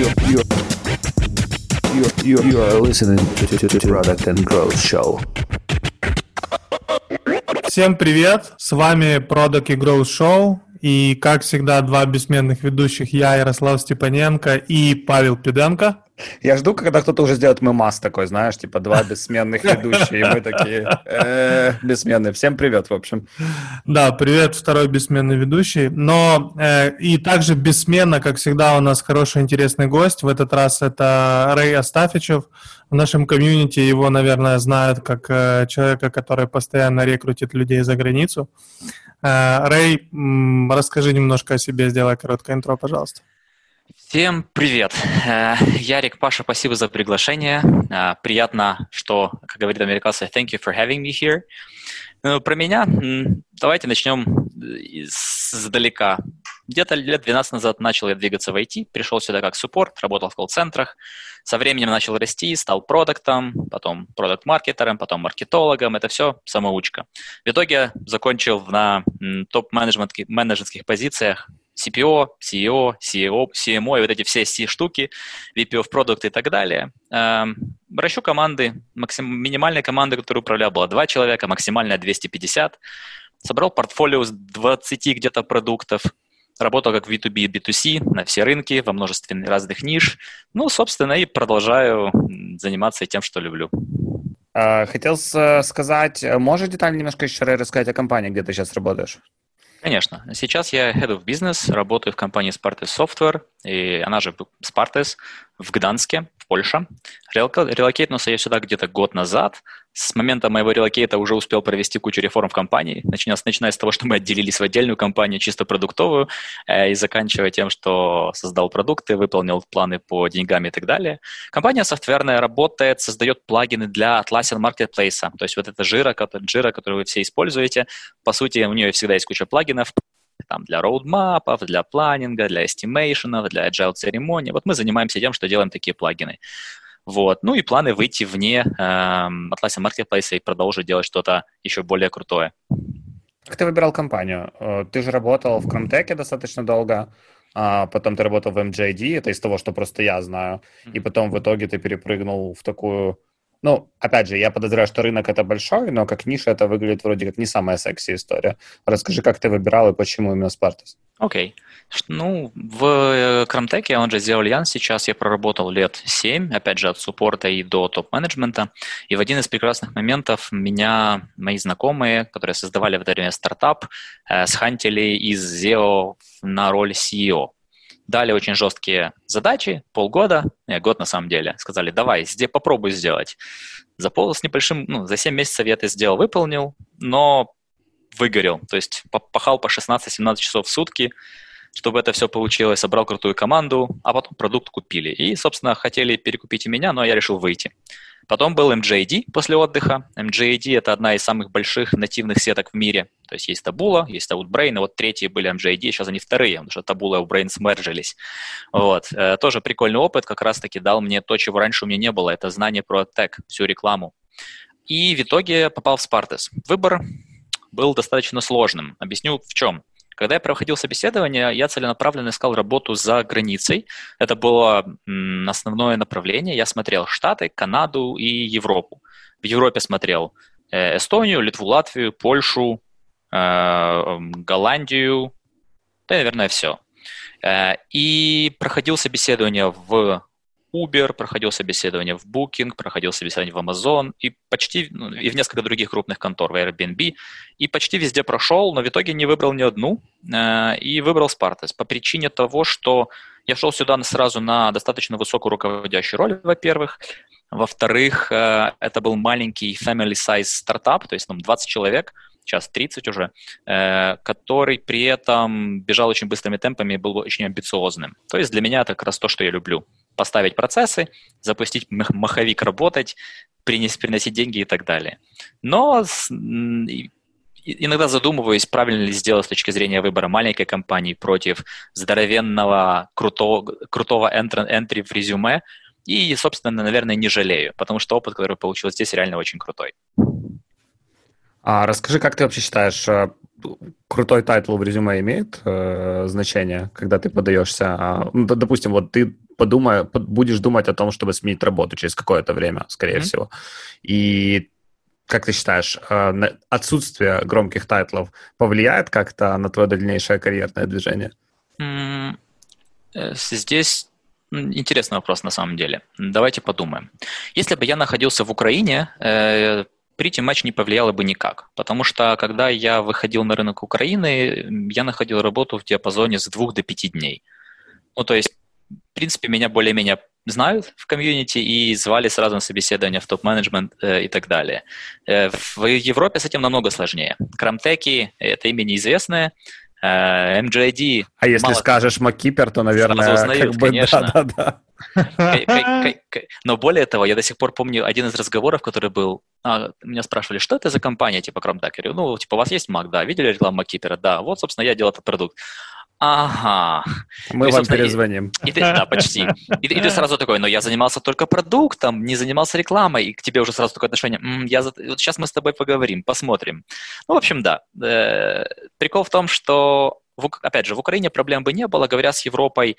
you, you, you, are listening to, to, to Product and Growth Show. Всем привет! С вами Product и Growth Show. И, как всегда, два бессменных ведущих, я, Ярослав Степаненко и Павел Пиденко. Я жду, когда кто-то уже сделает мемас такой, знаешь, типа два бессменных ведущие, и мы такие э, бессменные. Всем привет, в общем. Да, привет, второй бессменный ведущий. Но э, и также бессменно, как всегда, у нас хороший, интересный гость. В этот раз это Рэй Астафичев. В нашем комьюнити его, наверное, знают как э, человека, который постоянно рекрутит людей за границу. Э, Рэй, расскажи немножко о себе, сделай короткое интро, пожалуйста. Всем привет! Э, Ярик, Паша, спасибо за приглашение. Приятно, что, как говорит американцы, thank you for having me here. Про меня давайте начнем издалека. Где-то лет 12 назад начал я двигаться в IT, пришел сюда как суппорт, работал в колл-центрах. Со временем начал расти, стал продуктом, потом продукт-маркетером, потом маркетологом. Это все самоучка. В итоге закончил на топ-менеджерских позициях CPO, CEO, CEO, CMO и вот эти все C-штуки, VP of Product и так далее. Эм, ращу команды, максим, минимальная команда, которую управлял, была два человека, максимальная 250. Собрал портфолио с 20 где-то продуктов, работал как V2B и B2C на все рынки, во множестве разных ниш. Ну, собственно, и продолжаю заниматься тем, что люблю. А, хотел сказать, можешь детально немножко еще рассказать о компании, где ты сейчас работаешь? Конечно. Сейчас я Head of Business, работаю в компании Spartus Software, и она же Spartus в Гданске, в Польше. Релокейтнулся я сюда где-то год назад. С момента моего релокейта уже успел провести кучу реформ в компании, начиная, начиная с того, что мы отделились в отдельную компанию, чисто продуктовую, э, и заканчивая тем, что создал продукты, выполнил планы по деньгам и так далее. Компания софтверная работает, создает плагины для Atlassian Marketplace. То есть вот это Jira, Jira, которую вы все используете, по сути, у нее всегда есть куча плагинов, там, для роудмапов, для планинга, для эстимейшенов, для agile церемоний. Вот мы занимаемся тем, что делаем такие плагины. Вот. Ну и планы выйти вне э, Atlassian Marketplace и продолжить делать что-то еще более крутое. Как ты выбирал компанию? Э, ты же работал в Chromtech достаточно долго, а потом ты работал в MJD, это из того, что просто я знаю, и потом в итоге ты перепрыгнул в такую ну, опять же, я подозреваю, что рынок это большой, но как ниша это выглядит вроде как не самая секси история. Расскажи, как ты выбирал и почему именно Spartus? Окей. Okay. Ну, в Крамтеке, он же сделал Ян сейчас, я проработал лет 7, опять же, от суппорта и до топ-менеджмента. И в один из прекрасных моментов меня мои знакомые, которые создавали в это время стартап, э, схантили из SEO на роль CEO дали очень жесткие задачи, полгода, нет, год на самом деле, сказали, давай, здесь попробуй сделать. За пол с небольшим, ну, за 7 месяцев я это сделал, выполнил, но выгорел, то есть пахал по 16-17 часов в сутки, чтобы это все получилось, собрал крутую команду, а потом продукт купили. И, собственно, хотели перекупить и меня, но я решил выйти. Потом был MJD после отдыха. MJD — это одна из самых больших нативных сеток в мире. То есть есть Taboola, есть Outbrain, и вот третьи были MJD, сейчас они вторые, потому что Taboola и Outbrain смержились. Вот. Э, тоже прикольный опыт, как раз-таки дал мне то, чего раньше у меня не было, это знание про тег, всю рекламу. И в итоге попал в Spartus. Выбор был достаточно сложным. Объясню в чем. Когда я проходил собеседование, я целенаправленно искал работу за границей. Это было основное направление. Я смотрел Штаты, Канаду и Европу. В Европе смотрел э, Эстонию, Литву, Латвию, Польшу, э, Голландию, да, наверное, все. Э, и проходил собеседование в Uber, проходил собеседование в Booking, проходил собеседование в Amazon и почти, ну, и в несколько других крупных контор, в Airbnb, и почти везде прошел, но в итоге не выбрал ни одну, э, и выбрал Spartus по причине того, что я шел сюда сразу на достаточно высокую руководящую роль, во-первых, во-вторых, э, это был маленький family size стартап, то есть там 20 человек, сейчас 30 уже, э, который при этом бежал очень быстрыми темпами и был очень амбициозным. То есть для меня это как раз то, что я люблю поставить процессы, запустить маховик работать, принести, приносить деньги и так далее. Но иногда задумываюсь, правильно ли сделать с точки зрения выбора маленькой компании против здоровенного, крутого, крутого entry в резюме. И, собственно, наверное, не жалею, потому что опыт, который получил здесь, реально очень крутой. А расскажи, как ты вообще считаешь, э, крутой тайтл в резюме имеет э, значение, когда ты подаешься? Ну, допустим, вот ты подумай, будешь думать о том, чтобы сменить работу через какое-то время, скорее mm-hmm. всего. И как ты считаешь, э, отсутствие громких тайтлов повлияет как-то на твое дальнейшее карьерное движение? Mm, здесь интересный вопрос на самом деле. Давайте подумаем. Если бы я находился в Украине, Pretty Match не повлияло бы никак, потому что когда я выходил на рынок Украины, я находил работу в диапазоне с двух до пяти дней. Ну, то есть, в принципе, меня более-менее знают в комьюнити и звали сразу на собеседование в топ-менеджмент э, и так далее. Э, в Европе с этим намного сложнее. Крамтеки — это имя неизвестное, э, MJD... А если мало... скажешь Маккипер, то, наверное, сразу узнают, как бы, конечно. Да, да, да. Но более того, я до сих пор помню один из разговоров, который был, а, меня спрашивали, что это за компания, типа Chrome Ну, типа, у вас есть Mac, да, видели рекламу Маккипера? Да, вот, собственно, я делал этот продукт. Ага. Мы есть, вам перезвоним. И, и ты, да, почти. И, и ты сразу такой, но я занимался только продуктом, не занимался рекламой, и к тебе уже сразу такое отношение, М, я за... вот сейчас мы с тобой поговорим, посмотрим. Ну, в общем, да. Э, прикол в том, что, в, опять же, в Украине проблем бы не было, говоря с Европой,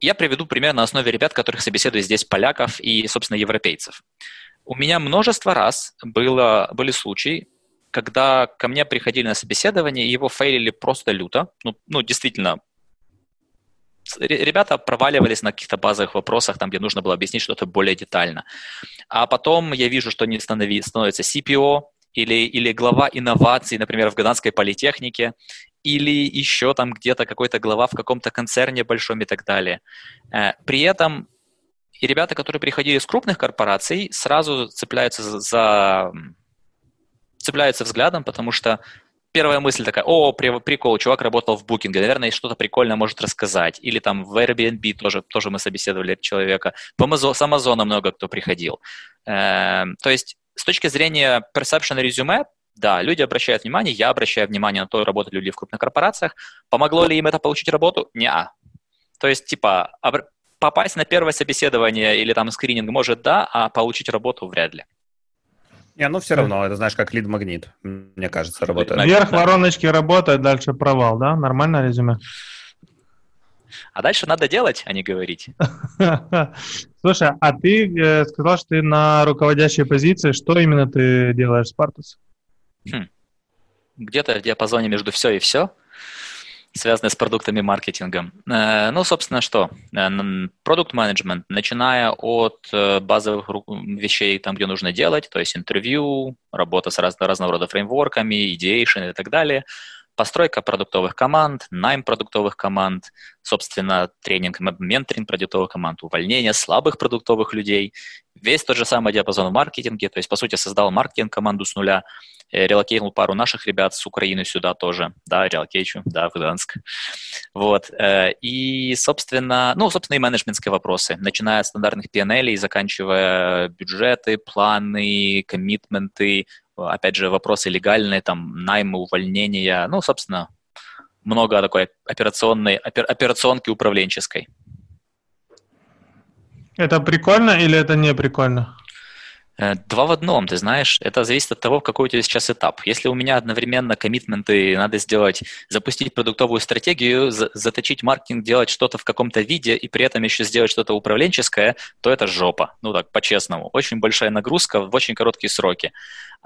я приведу пример на основе ребят, которых собеседую здесь, поляков и, собственно, европейцев. У меня множество раз было, были случаи, когда ко мне приходили на собеседование, его фейлили просто люто. Ну, ну действительно, ребята проваливались на каких-то базовых вопросах, там, где нужно было объяснить что-то более детально. А потом я вижу, что они становятся CPO или, или глава инноваций, например, в Гаданской политехнике, или еще там где-то какой-то глава в каком-то концерне большом и так далее. Э, при этом и ребята, которые приходили из крупных корпораций, сразу цепляются за цепляются взглядом, потому что первая мысль такая, о, прикол, чувак работал в Booking, наверное, что-то прикольное может рассказать. Или там в Airbnb тоже, тоже мы собеседовали человека. В Amazon, с Amazon много кто приходил. Э, то есть с точки зрения perception резюме, да, люди обращают внимание, я обращаю внимание на то, работают люди в крупных корпорациях. Помогло ли им это получить работу? Не. То есть, типа, попасть на первое собеседование или там скрининг может да, а получить работу вряд ли. Не, ну все равно, это знаешь, как лид-магнит, мне кажется, работает. Вверх да. вороночки работает, дальше провал, да? Нормальное резюме? А дальше надо делать, а не говорить. Слушай, а ты э, сказал, что ты на руководящей позиции. Что именно ты делаешь, Спартус? Хм. Где-то в диапазоне между все и все связанные с продуктами маркетингом. Э, ну, собственно, что? Э, продукт менеджмент, начиная от э, базовых вещей, там, где нужно делать, то есть интервью, работа с разного рода фреймворками, ideation и так далее, постройка продуктовых команд, найм продуктовых команд, собственно, тренинг, менторинг продуктовых команд, увольнение слабых продуктовых людей, весь тот же самый диапазон в маркетинге, то есть, по сути, создал маркетинг-команду с нуля, э, релокейтнул пару наших ребят с Украины сюда тоже, да, релокейчу, да, в Гданск. Вот. Э, и, собственно, ну, собственно, и менеджментские вопросы, начиная от стандартных PNL и заканчивая бюджеты, планы, коммитменты, опять же, вопросы легальные, там, наймы, увольнения, ну, собственно, много такой операционной, опер, операционки управленческой. Это прикольно или это не прикольно? Э, два в одном, ты знаешь, это зависит от того, какой у тебя сейчас этап. Если у меня одновременно коммитменты, надо сделать, запустить продуктовую стратегию, заточить маркетинг, делать что-то в каком-то виде и при этом еще сделать что-то управленческое, то это жопа. Ну так, по-честному. Очень большая нагрузка в очень короткие сроки.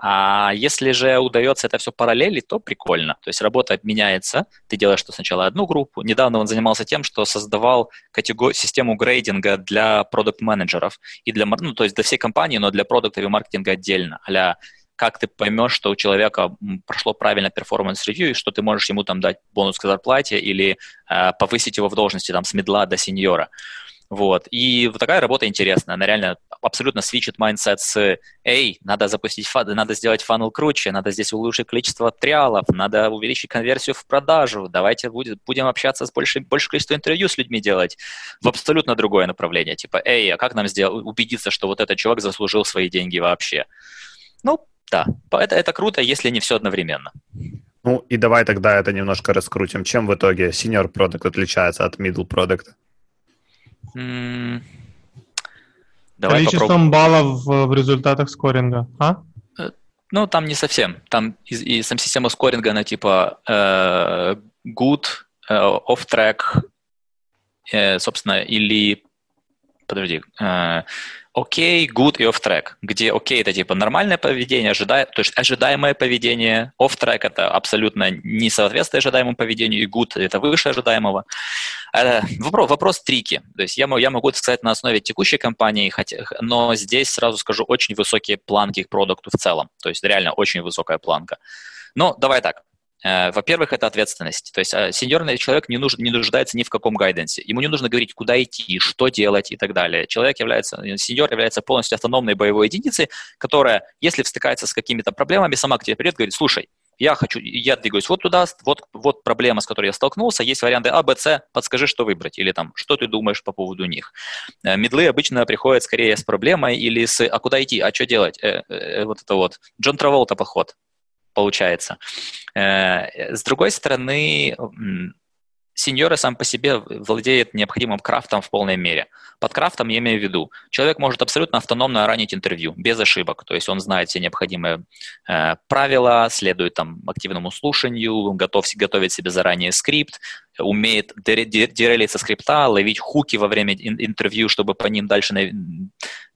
А если же удается это все параллели, то прикольно. То есть работа меняется, ты делаешь что сначала одну группу. Недавно он занимался тем, что создавал категор... систему грейдинга для продукт-менеджеров и для, ну, то есть для всей компании, но для продуктов и маркетинга отдельно. а как ты поймешь, что у человека прошло правильно перформанс-ревью, и что ты можешь ему там дать бонус к зарплате или э, повысить его в должности там, с мидла до сеньора. Вот. И вот такая работа интересная. Она реально абсолютно свитчит майндсет с «Эй, надо запустить, надо сделать funnel круче, надо здесь улучшить количество триалов, надо увеличить конверсию в продажу, давайте будет, будем общаться с большим, большим количеством интервью с людьми делать» в абсолютно другое направление. Типа «Эй, а как нам сделать, убедиться, что вот этот чувак заслужил свои деньги вообще?» Ну, да, это, это круто, если не все одновременно. Ну и давай тогда это немножко раскрутим. Чем в итоге senior продукт отличается от middle продукта? Давай Количеством попробуем. баллов в, в результатах скоринга, а? Э, ну, там не совсем. Там и, и сам система скоринга, она типа э, good, э, off-track, э, собственно, или подожди, э, окей, okay, good и off-track, где окей okay, это типа нормальное поведение, ожидая, то есть ожидаемое поведение, off-track это абсолютно не соответствует ожидаемому поведению, и good это выше ожидаемого. Э, вопрос, вопрос трики, то есть я, я могу это сказать на основе текущей компании, но здесь сразу скажу очень высокие планки к продукту в целом, то есть реально очень высокая планка. Но давай так, во-первых, это ответственность. То есть э, сеньорный человек не, нужен, не нуждается ни в каком гайденсе. Ему не нужно говорить, куда идти, что делать и так далее. Человек является, э, сеньор является полностью автономной боевой единицей, которая, если встыкается с какими-то проблемами, сама к тебе придет и говорит, слушай, я хочу, я двигаюсь вот туда, вот, вот проблема, с которой я столкнулся, есть варианты А, Б, С, подскажи, что выбрать, или там, что ты думаешь по поводу них. Медлы обычно приходят скорее с проблемой или с, а куда идти, а что делать, э, э, вот это вот. Джон Траволта подход, получается. Э, с другой стороны, сеньора сам по себе владеет необходимым крафтом в полной мере. Под крафтом я имею в виду, человек может абсолютно автономно ранить интервью, без ошибок. То есть он знает все необходимые э, правила, следует там активному слушанию, готов готовить себе заранее скрипт, умеет дерелить со скрипта, ловить хуки во время интервью, чтобы по ним дальше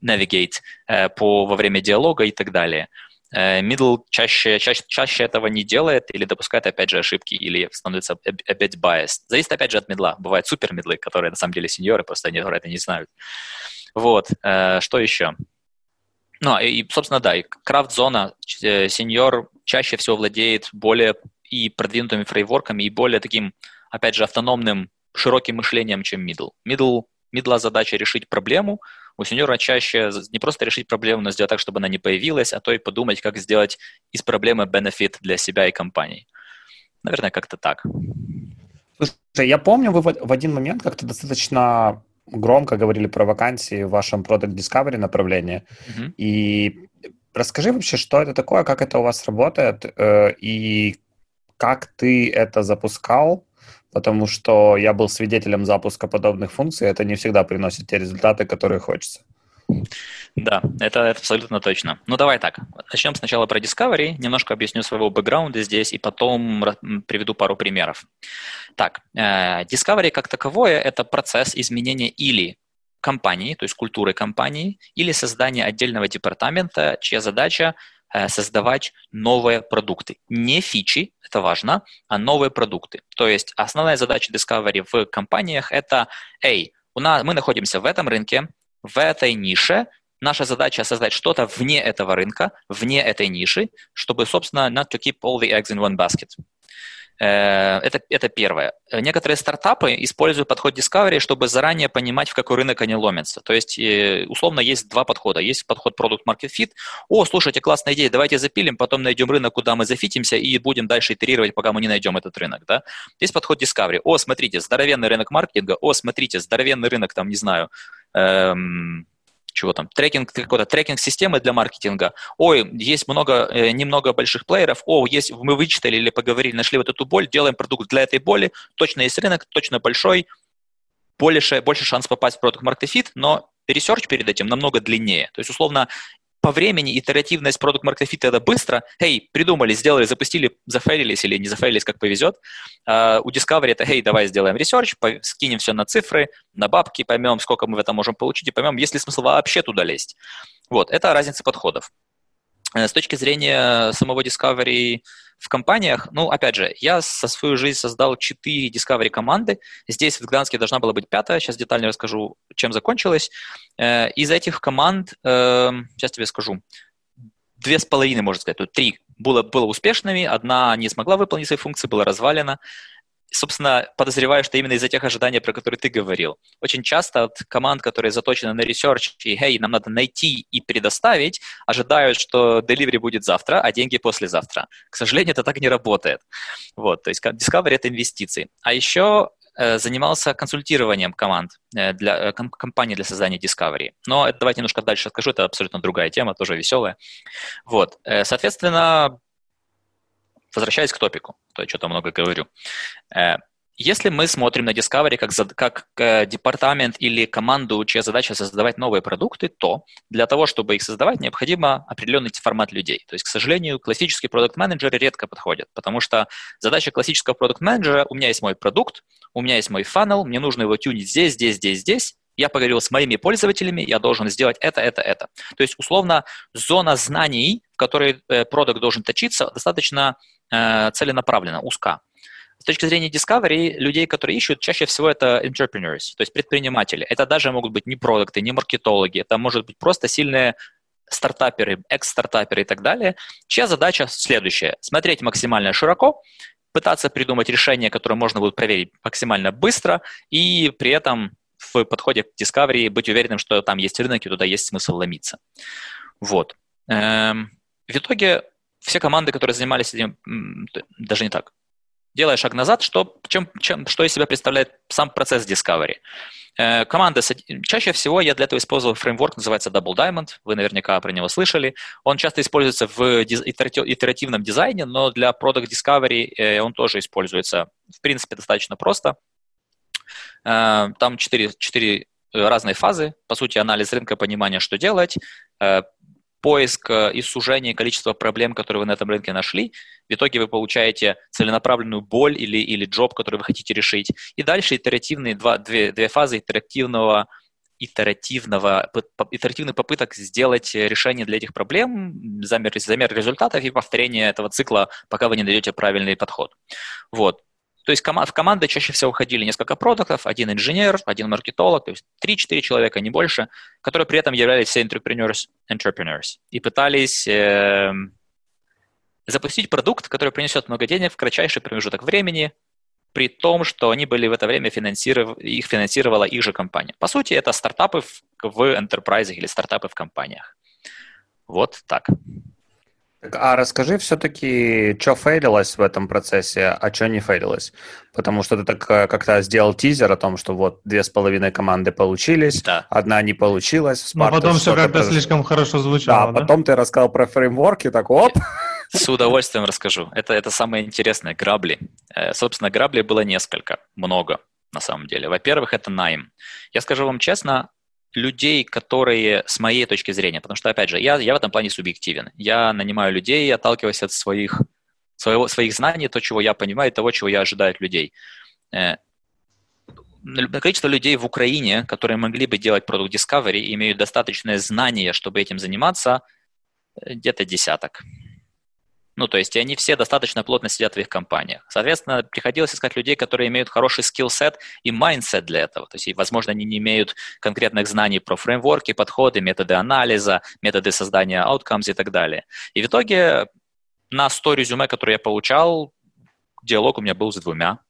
навигать э, по, во время диалога и так далее. Э, middle чаще, чаще, чаще этого не делает или допускает, опять же, ошибки, или становится опять biased. Зависит, опять же, от медла. Бывают супер медлы, которые на самом деле сеньоры, просто они это не знают. Вот. Э, что еще? Ну, и, собственно, да, и крафт-зона, э, сеньор чаще всего владеет более и продвинутыми фрейворками, и более таким, опять же, автономным, широким мышлением, чем middle. Middle, middle задача решить проблему, у сеньора чаще не просто решить проблему, но сделать так, чтобы она не появилась, а то и подумать, как сделать из проблемы бенефит для себя и компании. Наверное, как-то так. Слушай, я помню, вы в один момент как-то достаточно громко говорили про вакансии в вашем Product Discovery направлении. Uh-huh. И расскажи вообще, что это такое, как это у вас работает, э, и как ты это запускал, потому что я был свидетелем запуска подобных функций, это не всегда приносит те результаты, которые хочется. Да, это, это абсолютно точно. Ну, давай так. Начнем сначала про Discovery, немножко объясню своего бэкграунда здесь, и потом приведу пару примеров. Так, э, Discovery как таковое – это процесс изменения или компании, то есть культуры компании, или создания отдельного департамента, чья задача создавать новые продукты. Не фичи, это важно, а новые продукты. То есть основная задача Discovery в компаниях это, эй, у нас, мы находимся в этом рынке, в этой нише, наша задача создать что-то вне этого рынка, вне этой ниши, чтобы, собственно, not to keep all the eggs in one basket. Э, это, это первое. Некоторые стартапы используют подход Discovery, чтобы заранее понимать, в какой рынок они ломятся. То есть, э, условно, есть два подхода. Есть подход Product Market Fit. О, слушайте, классная идея, давайте запилим, потом найдем рынок, куда мы зафитимся, и будем дальше итерировать, пока мы не найдем этот рынок. Да? Есть подход discovery. О, смотрите, здоровенный рынок маркетинга. О, смотрите, здоровенный рынок, там, не знаю, эм, чего там, трекинг, какой-то трекинг системы для маркетинга. Ой, есть много, э, немного больших плееров. О, есть, мы вычитали или поговорили, нашли вот эту боль, делаем продукт для этой боли. Точно есть рынок, точно большой, больше, больше шанс попасть в продукт market fit, но ресерч перед этим намного длиннее. То есть, условно, по времени итеративность продукт market fit это быстро. Эй, придумали, сделали, запустили, зафейлились или не зафейлились, как повезет. Uh, у discovery это, эй, давай сделаем ресерч, скинем все на цифры, на бабки, поймем, сколько мы в этом можем получить, и поймем, есть ли смысл вообще туда лезть. Вот, это разница подходов. Э, с точки зрения самого discovery в компаниях, ну, опять же, я со свою жизнь создал 4 discovery команды. Здесь в Гданске должна была быть пятая. Сейчас детально расскажу, чем закончилось. Э, из этих команд, эм, сейчас тебе скажу, две с половиной, можно сказать, тут три было, было успешными, одна не смогла выполнить свои функции, была развалена собственно, подозреваю, что именно из-за тех ожиданий, про которые ты говорил. Очень часто от команд, которые заточены на research, и, hey, нам надо найти и предоставить, ожидают, что delivery будет завтра, а деньги послезавтра. К сожалению, это так не работает. Вот, то есть Discovery — это инвестиции. А еще э, занимался консультированием команд э, для э, компании для создания Discovery. Но это давайте немножко дальше скажу, это абсолютно другая тема, тоже веселая. Вот, соответственно, возвращаясь к топику, то я что-то много говорю. Э, если мы смотрим на Discovery как, как э, департамент или команду, чья задача создавать новые продукты, то для того, чтобы их создавать, необходимо определенный формат людей. То есть, к сожалению, классические продукт-менеджеры редко подходят, потому что задача классического продукт-менеджера – у меня есть мой продукт, у меня есть мой фанел, мне нужно его тюнить здесь, здесь, здесь, здесь, я поговорил с моими пользователями, я должен сделать это, это, это. То есть, условно, зона знаний, в которой э, продукт должен точиться, достаточно целенаправленно, узка. С точки зрения discovery, людей, которые ищут, чаще всего это entrepreneurs, то есть предприниматели. Это даже могут быть не продукты, не маркетологи, это может быть просто сильные стартаперы, экс-стартаперы и так далее, чья задача следующая. Смотреть максимально широко, пытаться придумать решение, которое можно будет проверить максимально быстро, и при этом в подходе к Discovery быть уверенным, что там есть рынок, и туда есть смысл ломиться. Вот. Эм, в итоге все команды, которые занимались этим, даже не так, делая шаг назад, что, чем, чем, что из себя представляет сам процесс Discovery. Э, команда, чаще всего я для этого использовал фреймворк, называется Double Diamond, вы наверняка про него слышали. Он часто используется в итеративном дизайне, но для Product Discovery э, он тоже используется, в принципе, достаточно просто. Э, там четыре, четыре разные фазы, по сути, анализ рынка, понимание, что делать, поиск э, и сужение количества проблем, которые вы на этом рынке нашли. В итоге вы получаете целенаправленную боль или, или джоб, который вы хотите решить. И дальше итеративные два, две, две фазы итеративного итеративного, итеративных попыток сделать решение для этих проблем, замер, замер результатов и повторение этого цикла, пока вы не найдете правильный подход. Вот. То есть в команды чаще всего уходили несколько продуктов, один инженер, один маркетолог, то есть 3-4 человека, не больше, которые при этом являлись все entrepreneurs, entrepreneurs и пытались э, запустить продукт, который принесет много денег в кратчайший промежуток времени, при том, что они были в это время финансиров... их финансировала их же компания. По сути, это стартапы в, в enterprise или стартапы в компаниях. Вот так. А расскажи все-таки, что фейлилось в этом процессе, а что не фейлилось? Потому что ты так э, как-то сделал тизер о том, что вот две с половиной команды получились, да. одна не получилась. Но потом все как-то произошло. слишком хорошо звучало. Да, да, потом ты рассказал про фреймворки, так оп. С удовольствием расскажу. Это, это самое интересное, грабли. Э, собственно, грабли было несколько, много на самом деле. Во-первых, это найм. Я скажу вам честно, людей, которые, с моей точки зрения, потому что, опять же, я, я в этом плане субъективен. Я нанимаю людей, отталкиваясь от своих, своего, своих знаний, то, чего я понимаю, того, чего я ожидаю от людей. Э, количество людей в Украине, которые могли бы делать product discovery, имеют достаточное знание, чтобы этим заниматься, э, где-то десяток. Ну, то есть они все достаточно плотно сидят в их компаниях. Соответственно, приходилось искать людей, которые имеют хороший skill set и mindset для этого. То есть, возможно, они не имеют конкретных знаний про фреймворки, подходы, методы анализа, методы создания outcomes и так далее. И в итоге на 100 резюме, которые я получал, диалог у меня был с двумя.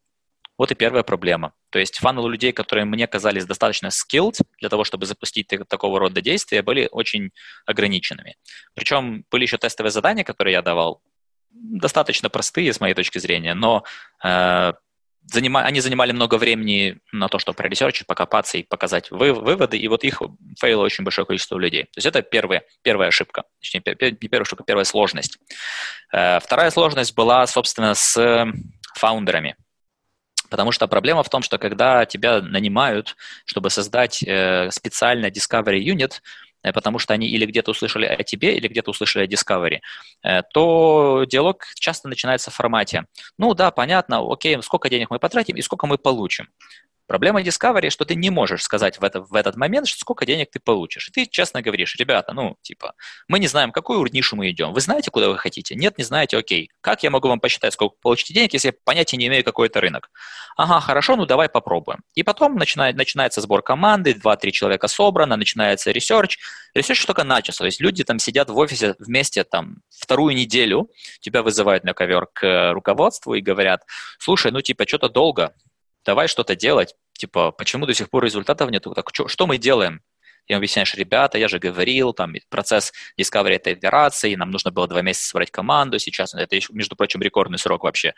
Вот и первая проблема. То есть фаналы людей, которые мне казались достаточно skilled для того, чтобы запустить такого рода действия, были очень ограниченными. Причем были еще тестовые задания, которые я давал, достаточно простые с моей точки зрения, но э, занима, они занимали много времени на то, чтобы проресерчить, покопаться и показать вы, выводы, и вот их фейло очень большое количество людей. То есть это первая, первая ошибка, точнее, не первая ошибка, первая сложность. Э, вторая сложность была, собственно, с фаундерами. Потому что проблема в том, что когда тебя нанимают, чтобы создать э, специально Discovery Unit, потому что они или где-то услышали о тебе, или где-то услышали о Discovery, э, то диалог часто начинается в формате, ну да, понятно, окей, сколько денег мы потратим и сколько мы получим. Проблема discovery, что ты не можешь сказать в, это, в этот момент, сколько денег ты получишь. И ты честно говоришь, ребята, ну, типа, мы не знаем, какую нишу мы идем. Вы знаете, куда вы хотите? Нет, не знаете, окей. Как я могу вам посчитать, сколько получите денег, если я понятия не имею, какой это рынок? Ага, хорошо, ну давай попробуем. И потом начинает, начинается сбор команды, 2-3 человека собрано, начинается ресерч. Ресерч только начался. То есть люди там сидят в офисе вместе там вторую неделю, тебя вызывают на ковер к руководству и говорят, слушай, ну типа что-то долго, давай что-то делать. Типа, почему до сих пор результатов нет? Так, что, что мы делаем? И объясняешь, ребята, я же говорил, там процесс discovery это итерации, нам нужно было два месяца собрать команду, сейчас это, между прочим, рекордный срок вообще.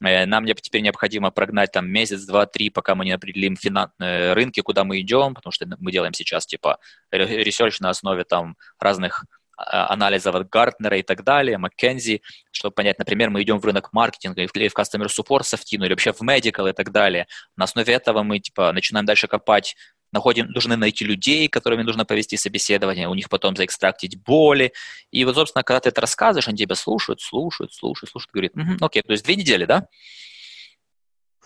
Э, нам теперь необходимо прогнать там месяц, два, три, пока мы не определим финан... Э, рынки, куда мы идем, потому что мы делаем сейчас типа ресерч на основе там разных а, анализов от Gartner а и так далее, McKinsey, чтобы понять, например, мы идем в рынок маркетинга или в Customer Support софтину, или вообще в Medical и так далее. На основе этого мы типа начинаем дальше копать находим, должны найти людей, которыми нужно повести собеседование, у них потом заэкстрактить боли. И вот, собственно, когда ты это рассказываешь, они тебя слушают, слушают, слушают, слушают, говорит, угу, окей, то есть две недели, да?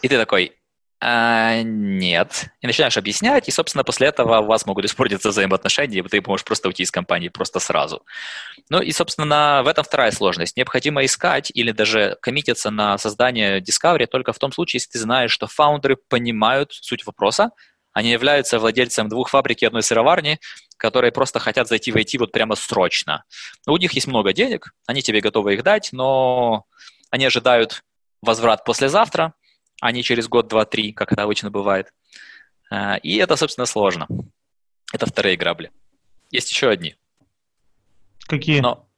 И ты такой, А, нет. И начинаешь объяснять, и, собственно, после этого у вас могут испортиться взаимоотношения, и ты можешь просто уйти из компании просто сразу. Ну и, собственно, в этом вторая сложность. Необходимо искать или даже коммититься на создание Discovery только в том случае, если ты знаешь, что фаундеры понимают суть вопроса, они являются владельцем двух фабрик и одной сыроварни, которые просто хотят зайти в IT вот прямо срочно. У них есть много денег, они тебе готовы их дать, но они ожидают возврат послезавтра, а не через год, два, три, как это обычно бывает. А, и это, собственно, сложно. Это вторые грабли. Есть еще одни. Какие? Но,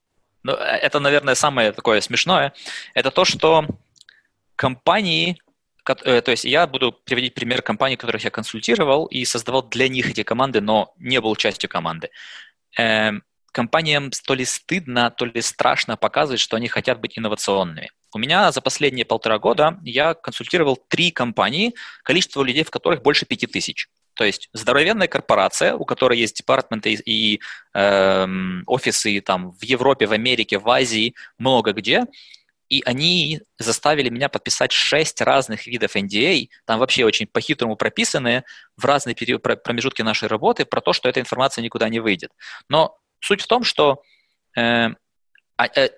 но это, наверное, самое такое смешное. Это то, что компании, э, то есть я буду приводить пример компаний, которых я консультировал и создавал для них эти команды, но не был частью команды. Эм, компаниям то ли стыдно, то ли страшно показывать, что они хотят быть инновационными. У меня за последние полтора года я консультировал три компании, количество людей в которых больше пяти тысяч. То есть здоровенная корпорация, у которой есть департаменты и э, офисы там в Европе, в Америке, в Азии, много где, и они заставили меня подписать шесть разных видов NDA, там вообще очень по-хитрому прописанные в разные период, промежутки нашей работы про то, что эта информация никуда не выйдет. Но суть в том, что э, а, э,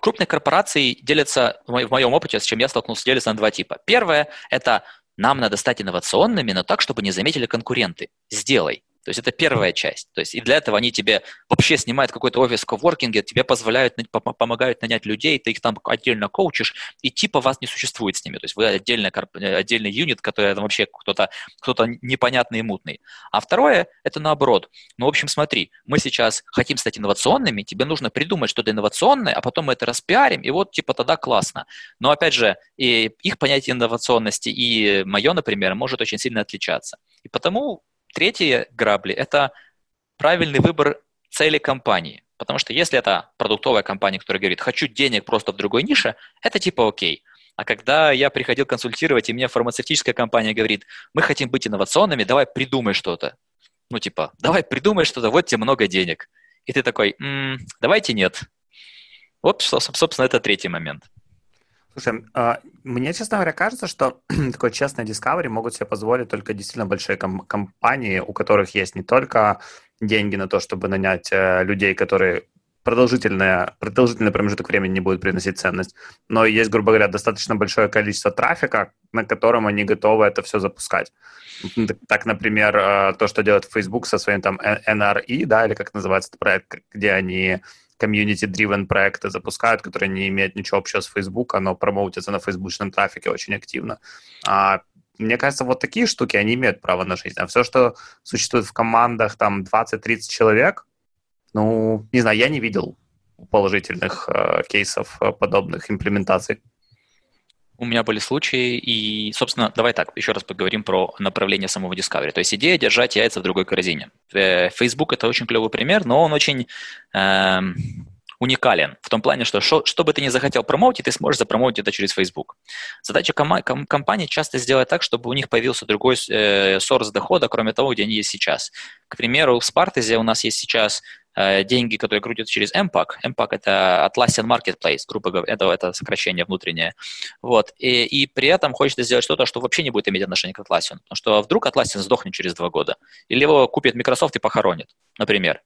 крупные корпорации делятся, в моем опыте, с чем я столкнулся, делятся на два типа. Первое – это нам надо стать инновационными, но так, чтобы не заметили конкуренты. Сделай. То есть это первая часть. То есть и для этого они тебе вообще снимают какой-то офис в коворкинге, тебе позволяют, помогают нанять людей, ты их там отдельно коучишь, и типа вас не существует с ними. То есть вы отдельный, отдельный юнит, который там вообще кто-то кто непонятный и мутный. А второе, это наоборот. Ну, в общем, смотри, мы сейчас хотим стать инновационными, тебе нужно придумать что-то инновационное, а потом мы это распиарим, и вот типа тогда классно. Но опять же, и их понятие инновационности и мое, например, может очень сильно отличаться. И потому Третьи грабли – это правильный выбор цели компании. Потому что если это продуктовая компания, которая говорит, хочу денег просто в другой нише, это типа окей. А когда я приходил консультировать, и мне фармацевтическая компания говорит, мы хотим быть инновационными, давай придумай что-то. Ну типа, давай придумай что-то, вот тебе много денег. И ты такой, м-м, давайте нет. Вот, собственно, это третий момент. Слушай, а, мне, честно говоря, кажется, что такое честное Discovery могут себе позволить только действительно большие ком- компании, у которых есть не только деньги на то, чтобы нанять э, людей, которые продолжительное, продолжительный промежуток времени не будут приносить ценность, но есть, грубо говоря, достаточно большое количество трафика, на котором они готовы это все запускать. Так, например, э, то, что делает Facebook со своим там NRE, да, или как называется этот проект, где они комьюнити-дривен проекты запускают, которые не имеют ничего общего с Facebook, но промоутятся на фейсбучном трафике очень активно. А, мне кажется, вот такие штуки, они имеют право на жизнь. А все, что существует в командах, там, 20-30 человек, ну, не знаю, я не видел положительных э, кейсов э, подобных имплементаций. У меня были случаи, и, собственно, давай так, еще раз поговорим про направление самого Discovery. То есть идея держать яйца в другой корзине. Э, Facebook – это очень клевый пример, но он очень э, уникален в том плане, что, что что бы ты ни захотел промоутить, ты сможешь запромоутить это через Facebook. Задача ком- ком- компании часто сделать так, чтобы у них появился другой э, source дохода, кроме того, где они есть сейчас. К примеру, в Spartase у нас есть сейчас деньги, которые крутят через MPAC. MPAC – это Atlassian Marketplace, грубо говоря, это, это сокращение внутреннее. Вот. И, и при этом хочется сделать что-то, что вообще не будет иметь отношения к Atlassian. Потому что вдруг Atlassian сдохнет через два года. Или его купит Microsoft и похоронит, например.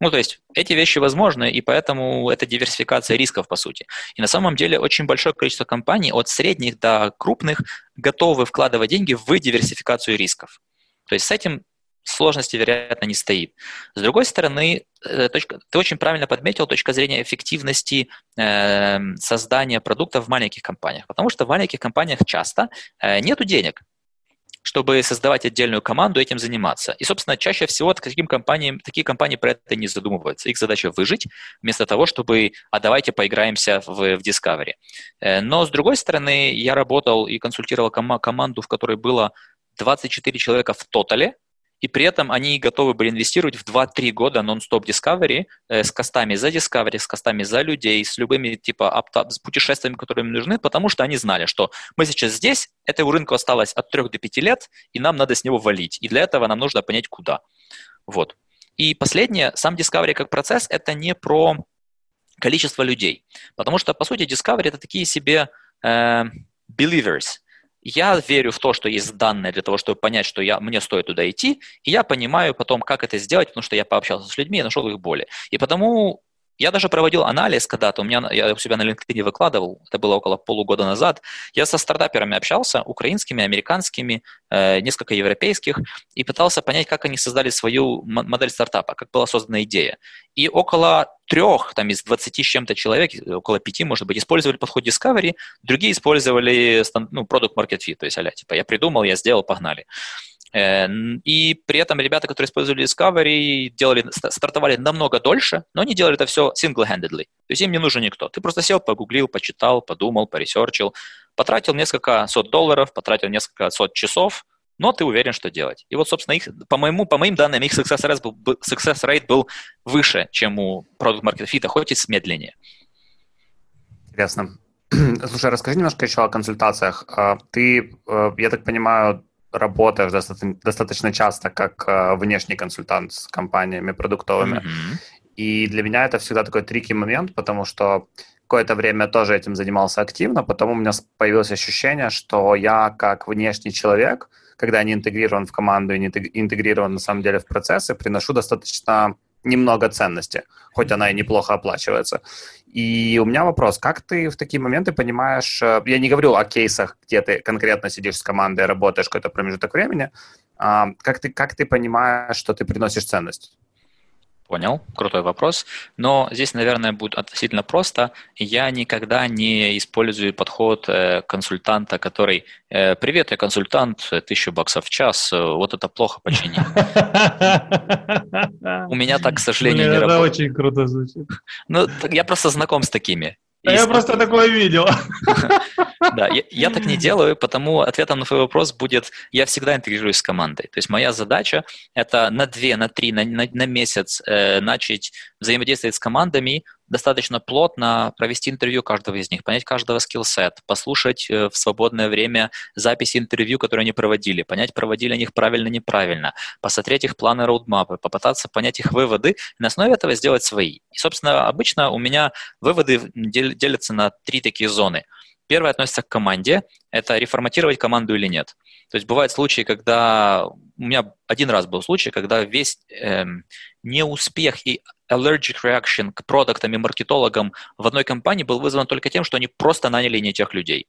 Ну, то есть эти вещи возможны, и поэтому это диверсификация рисков, по сути. И на самом деле очень большое количество компаний, от средних до крупных, готовы вкладывать деньги в диверсификацию рисков. То есть с этим сложности, вероятно, не стоит. С другой стороны, э, точка, ты очень правильно подметил точка зрения эффективности э, создания продукта в маленьких компаниях, потому что в маленьких компаниях часто э, нет денег, чтобы создавать отдельную команду этим заниматься. И, собственно, чаще всего таким компаниям, такие компании про это не задумываются. Их задача выжить, вместо того, чтобы «а давайте поиграемся в, в Discovery». Э, но, с другой стороны, я работал и консультировал ком- команду, в которой было 24 человека в тотале, и при этом они готовы были инвестировать в 2-3 года нон-стоп Discovery э, с костами за Discovery, с костами за людей, с любыми типа с путешествиями, которые им нужны, потому что они знали, что мы сейчас здесь, этому рынку осталось от 3 до 5 лет, и нам надо с него валить. И для этого нам нужно понять, куда. Вот. И последнее, сам Discovery как процесс, это не про количество людей. Потому что, по сути, Discovery — это такие себе э, believers — я верю в то, что есть данные для того, чтобы понять, что я, мне стоит туда идти, и я понимаю потом, как это сделать, потому что я пообщался с людьми и нашел их боли. И потому я даже проводил анализ когда-то, у меня, я у себя на LinkedIn выкладывал, это было около полугода назад. Я со стартаперами общался, украинскими, американскими, э, несколько европейских, и пытался понять, как они создали свою модель стартапа, как была создана идея. И около трех, там из 20 с чем-то человек, около пяти, может быть, использовали подход discovery, другие использовали ну, product market fit, то есть, а типа, я придумал, я сделал, погнали. Э, и при этом ребята, которые использовали discovery, делали, стартовали намного дольше, но они делали это все single-handedly. То есть им не нужен никто. Ты просто сел, погуглил, почитал, подумал, поресерчил, потратил несколько сот долларов, потратил несколько сот часов, но ты уверен, что делать. И вот, собственно, их, по, моему, по моим данным, их success rate, был, success rate был выше, чем у Product Market Fit, хоть и медленнее. Интересно. Слушай, расскажи немножко еще о консультациях. А, ты, э, я так понимаю, работаешь достаточно, достаточно часто как э, внешний консультант с компаниями продуктовыми. Mm-hmm. И для меня это всегда такой трики момент, потому что какое-то время тоже этим занимался активно, потом у меня появилось ощущение, что я как внешний человек, когда не интегрирован в команду и не интегрирован на самом деле в процессы, приношу достаточно немного ценности, хоть она и неплохо оплачивается. И у меня вопрос, как ты в такие моменты понимаешь, э, я не говорю о кейсах, где ты конкретно сидишь с командой, работаешь какой-то промежуток времени, а как ты, как ты понимаешь, что ты приносишь ценность? Понял, крутой вопрос. Но здесь, наверное, будет относительно просто. Я никогда не использую подход э, консультанта, который э, «Привет, я консультант, тысячу баксов в час, вот это плохо почини». У меня так, к сожалению, не работает. Это очень круто звучит. Ну, я просто знаком с такими. А я просто такое видел. Да, я, я так не делаю, потому ответом на твой вопрос будет, я всегда интегрируюсь с командой. То есть моя задача – это на две, на три, на, на, на месяц э, начать взаимодействовать с командами, достаточно плотно провести интервью каждого из них, понять каждого скилл-сет, послушать э, в свободное время записи интервью, которые они проводили, понять, проводили они их правильно, неправильно, посмотреть их планы, роудмапы, попытаться понять их выводы, и на основе этого сделать свои. И, собственно, обычно у меня выводы делятся на три такие зоны. Первое относится к команде, это реформатировать команду или нет. То есть бывают случаи, когда у меня один раз был случай, когда весь эм, неуспех и allergic reaction к продуктам и маркетологам в одной компании был вызван только тем, что они просто наняли не тех людей.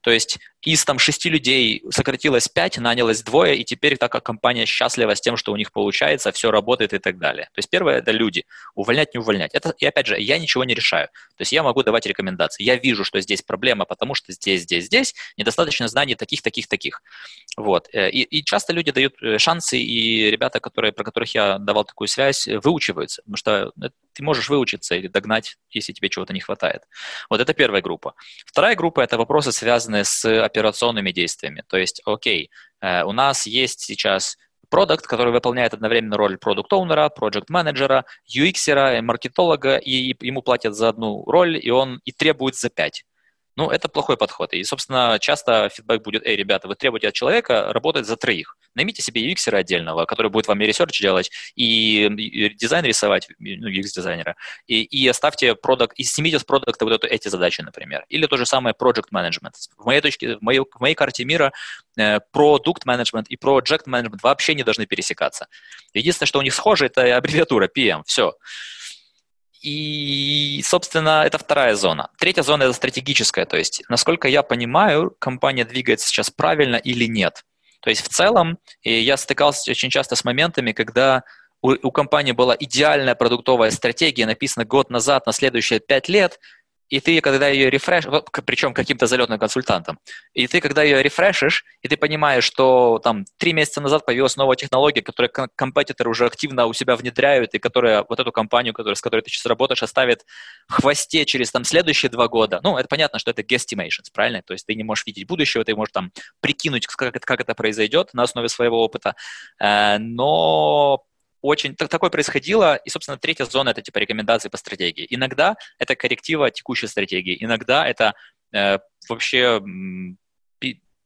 То есть из там шести людей сократилось пять, нанялось двое, и теперь так как компания счастлива с тем, что у них получается, все работает и так далее. То есть первое – это люди. Увольнять, не увольнять. Это, и опять же, я ничего не решаю. То есть я могу давать рекомендации. Я вижу, что здесь проблема, потому что здесь, здесь, здесь недостаточно знаний таких, таких, таких. Вот. Э, и, и часто люди дают э, шансы, и ребята, которые, про которых я давал такую связь, выучиваются, потому что э, ты можешь выучиться или догнать, если тебе чего-то не хватает. Вот это первая группа. Вторая группа – это вопросы, связанные с операционными действиями. То есть, окей, э, у нас есть сейчас продукт, который выполняет одновременно роль продукт-оунера, проект-менеджера, UX-ера, маркетолога, и ему платят за одну роль, и он и требует за пять. Ну, это плохой подход. И, собственно, часто фидбэк будет, эй, ребята, вы требуете от человека работать за троих. Наймите себе UX отдельного, который будет вам и ресерч делать, и, дизайн рисовать, ну, UX-дизайнера, и, и оставьте продукт, и снимите с продукта вот эту, эти задачи, например. Или то же самое project management. В моей точке, в моей, в моей карте мира продукт э, management и project management вообще не должны пересекаться. Единственное, что у них схоже, это аббревиатура PM, все. И, собственно, это вторая зона. Третья зона – это стратегическая, то есть, насколько я понимаю, компания двигается сейчас правильно или нет. То есть, в целом, я стыкался очень часто с моментами, когда у, у компании была идеальная продуктовая стратегия, написана год назад на следующие пять лет, и ты, когда ее рефреш, причем каким-то залетным консультантом, и ты, когда ее рефрешишь, и ты понимаешь, что там три месяца назад появилась новая технология, которую компетиторы уже активно у себя внедряют, и которая вот эту компанию, которая, с которой ты сейчас работаешь, оставит в хвосте через там следующие два года. Ну, это понятно, что это guesstimations, правильно? То есть ты не можешь видеть будущего, ты можешь там прикинуть, как это, как это произойдет на основе своего опыта, э, но очень так, такое происходило, и, собственно, третья зона – это типа рекомендации по стратегии. Иногда это корректива текущей стратегии, иногда это э, вообще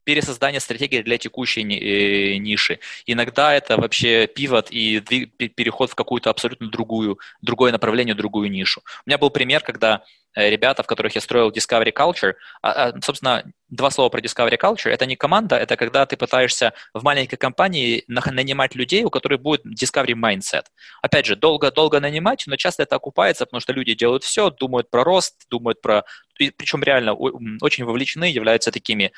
пересоздание стратегии для текущей э, ниши. Иногда это вообще пивот и переход в какую-то абсолютно другую, другое направление, другую нишу. У меня был пример, когда э, ребята, в которых я строил Discovery Culture, а, а, собственно, два слова про Discovery Culture. Это не команда, это когда ты пытаешься в маленькой компании нанимать людей, у которых будет Discovery Mindset. Опять же, долго-долго нанимать, но часто это окупается, потому что люди делают все, думают про рост, думают про... Причем реально очень вовлечены, являются такими,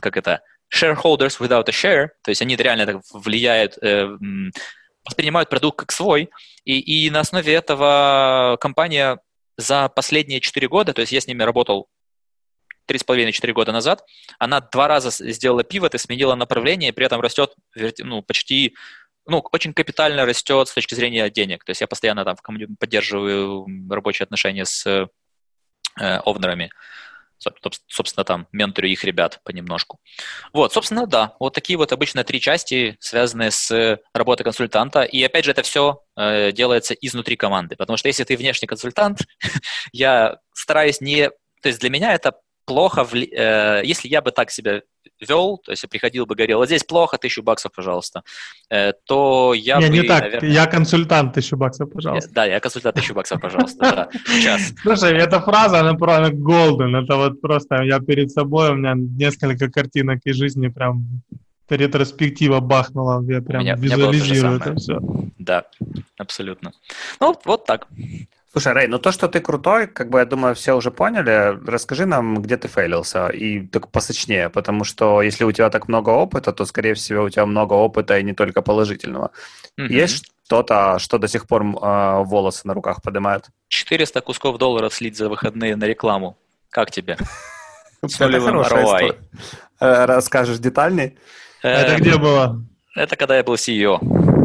как это, shareholders without a share, то есть они реально так влияют, э, воспринимают продукт как свой, и, и на основе этого компания за последние 4 года, то есть я с ними работал 3,5-4 года назад, она два раза сделала пивот и сменила направление, и при этом растет ну, почти ну, очень капитально растет с точки зрения денег. То есть я постоянно там поддерживаю рабочие отношения с э, овнерами собственно, там, менторю их ребят понемножку. Вот, собственно, да, вот такие вот обычно три части, связанные с работой консультанта. И, опять же, это все э, делается изнутри команды, потому что если ты внешний консультант, я стараюсь не... То есть для меня это плохо, вли... э, если я бы так себя вел, то есть я приходил бы говорил, вот здесь плохо, тысячу баксов, пожалуйста, э, то я не, бы... Не так, наверное... я консультант, тысячу баксов, пожалуйста. Да, я консультант, тысячу баксов, пожалуйста, сейчас. Слушай, эта фраза, она просто golden, это вот просто я перед собой, у меня несколько картинок из жизни прям ретроспектива бахнула, я прям меня, визуализирую это все. Да, абсолютно. Ну, вот так. Слушай, Рэй, ну то, что ты крутой, как бы, я думаю, все уже поняли. Расскажи нам, где ты фейлился, и так посочнее, потому что если у тебя так много опыта, то, скорее всего, у тебя много опыта и не только положительного. Mm-hmm. Есть что-то, что до сих пор э, волосы на руках поднимает? 400 кусков долларов слить за выходные на рекламу. Как тебе? Это хорошая э, Расскажешь детальней? Это э, где было? Это когда я был CEO.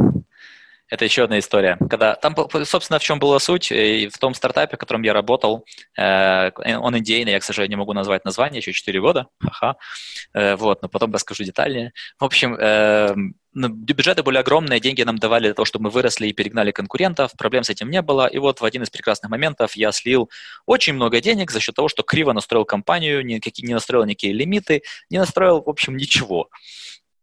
Это еще одна история. Когда там, собственно, в чем была суть, и в том стартапе, в котором я работал, э, он индейный, я, к сожалению, не могу назвать название, еще 4 года, ха-ха, э, вот, но потом расскажу детальнее. В общем, э, ну, бюджеты были огромные, деньги нам давали для того, чтобы мы выросли и перегнали конкурентов, проблем с этим не было, и вот в один из прекрасных моментов я слил очень много денег за счет того, что криво настроил компанию, не, не настроил никакие лимиты, не настроил, в общем, ничего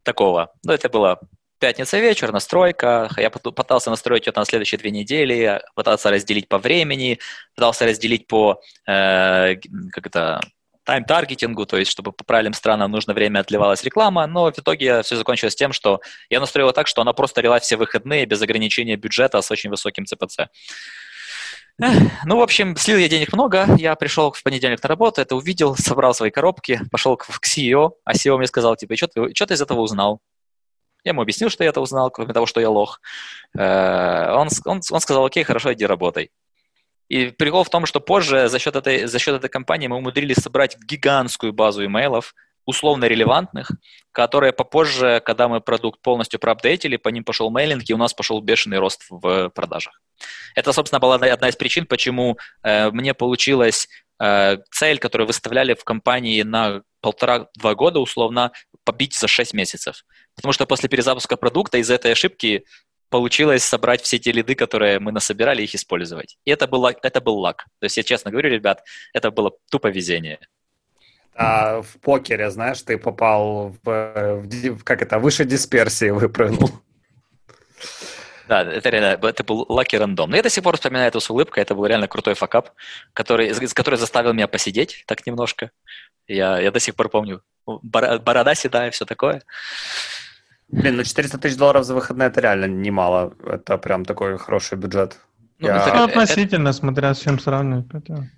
такого. Но это было пятница вечер, настройка. Я пытался настроить это на следующие две недели, пытался разделить по времени, пытался разделить по, э, как это, тайм-таргетингу, то есть чтобы по правильным странам нужно время отливалась реклама, но в итоге все закончилось тем, что я настроил так, что она просто лила все выходные без ограничения бюджета с очень высоким ЦПЦ. Ну, в общем, слил я денег много, я пришел в понедельник на работу, это увидел, собрал свои коробки, пошел к CEO, а CEO мне сказал, типа, что ты, что ты из этого узнал? Я ему объяснил, что я это узнал, кроме того, что я лох. Э, он, он, он сказал, окей, хорошо, иди работай. И прикол в том, что позже за счет этой, за счет этой компании мы умудрились собрать гигантскую базу имейлов, условно релевантных, которые попозже, когда мы продукт полностью проапдейтили, по ним пошел мейлинг, и у нас пошел бешеный рост в продажах. Это, собственно, была одна из причин, почему э, мне получилось э, цель, которую выставляли в компании на полтора-два года, условно, побить за 6 месяцев. Потому что после перезапуска продукта из этой ошибки получилось собрать все те лиды, которые мы насобирали, их использовать. И это, было, это был luck. То есть я честно говорю, ребят, это было тупо везение. А в покере, знаешь, ты попал в, в как это, выше дисперсии выпрыгнул. Да, это реально, это был lucky random. Но я до сих пор вспоминаю это с улыбкой, это был реально крутой факап, который, который заставил меня посидеть так немножко. Я, я до сих пор помню. Борода седая, все такое. Блин, ну 400 тысяч долларов за выходные это реально немало. Это прям такой хороший бюджет. Ну, я... это, относительно, это... смотря с чем сравнивать. Это...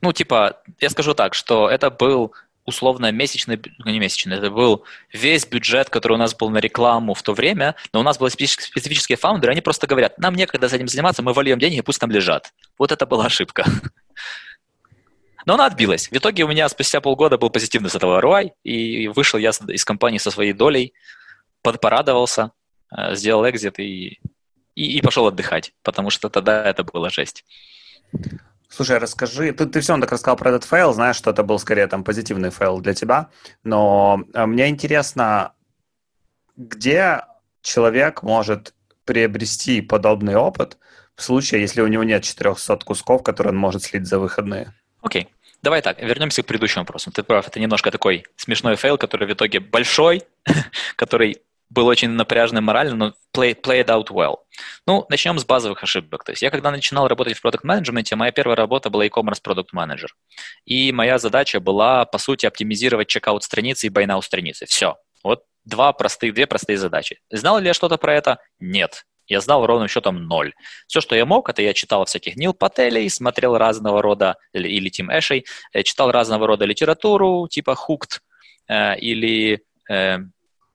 Ну, типа, я скажу так, что это был условно месячный, ну не месячный, это был весь бюджет, который у нас был на рекламу в то время, но у нас были специфические фаундеры, они просто говорят, нам некогда этим заниматься, мы вольем деньги, пусть там лежат. Вот это была ошибка. Но она отбилась. В итоге у меня спустя полгода был позитивный с этого ROI, и вышел я из компании со своей долей, порадовался, э, сделал exit и, и, и пошел отдыхать, потому что тогда это была жесть. Слушай, расскажи, ты, ты все равно так рассказал про этот фейл, знаешь, что это был скорее там позитивный фейл для тебя, но э, мне интересно, где человек может приобрести подобный опыт в случае, если у него нет 400 кусков, которые он может слить за выходные? Окей. Okay. Давай так, вернемся к предыдущему вопросу. Ты прав, это немножко такой смешной фейл, который в итоге большой, который был очень напряжный морально, но play, played out well. Ну, начнем с базовых ошибок. То есть я когда начинал работать в продукт менеджменте моя первая работа была e-commerce product manager И моя задача была, по сути, оптимизировать checkout страницы и now страницы. Все. Вот два простых, две простые задачи. Знал ли я что-то про это? Нет. Я знал ровным счетом ноль. Все, что я мог, это я читал всяких Нил Пателей, смотрел разного рода, или, или Тим Эшей, э, читал разного рода литературу, типа Hooked, э, или э,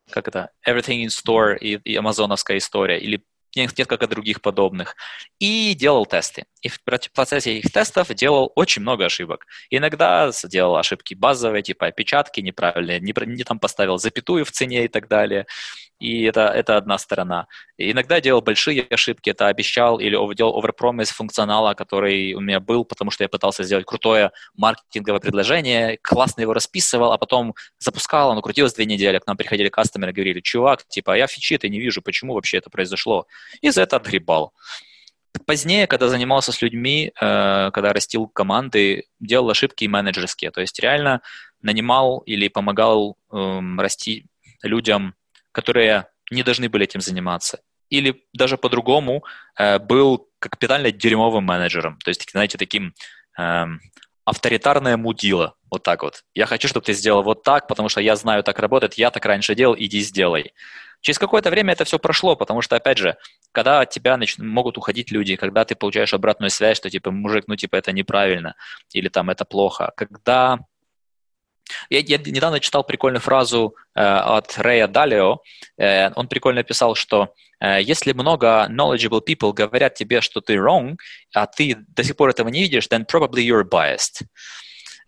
как это, Everything in Store и, и амазоновская история, или несколько других подобных, и делал тесты. И в процессе этих тестов делал очень много ошибок. Иногда делал ошибки базовые, типа опечатки неправильные, не, не там поставил запятую в цене и так далее и это, это одна сторона. И иногда делал большие ошибки, это обещал или делал оверпромис функционала, который у меня был, потому что я пытался сделать крутое маркетинговое предложение, классно его расписывал, а потом запускал, оно крутилось две недели, к нам приходили кастомеры говорили, чувак, типа, я фичи это не вижу, почему вообще это произошло? И за это отгребал. Позднее, когда занимался с людьми, э, когда растил команды, делал ошибки менеджерские, то есть реально нанимал или помогал эм, расти людям которые не должны были этим заниматься. Или даже по-другому, э, был капитально дерьмовым менеджером. То есть, знаете, таким э, авторитарное мудило. Вот так вот. Я хочу, чтобы ты сделал вот так, потому что я знаю, так работает, я так раньше делал, иди сделай. Через какое-то время это все прошло, потому что, опять же, когда от тебя нач... могут уходить люди, когда ты получаешь обратную связь, что типа, мужик, ну типа это неправильно, или там это плохо, когда я, я недавно читал прикольную фразу э, от Рэя Далио. Э, он прикольно писал, что э, если много knowledgeable people говорят тебе, что ты wrong, а ты до сих пор этого не видишь, then probably you're biased.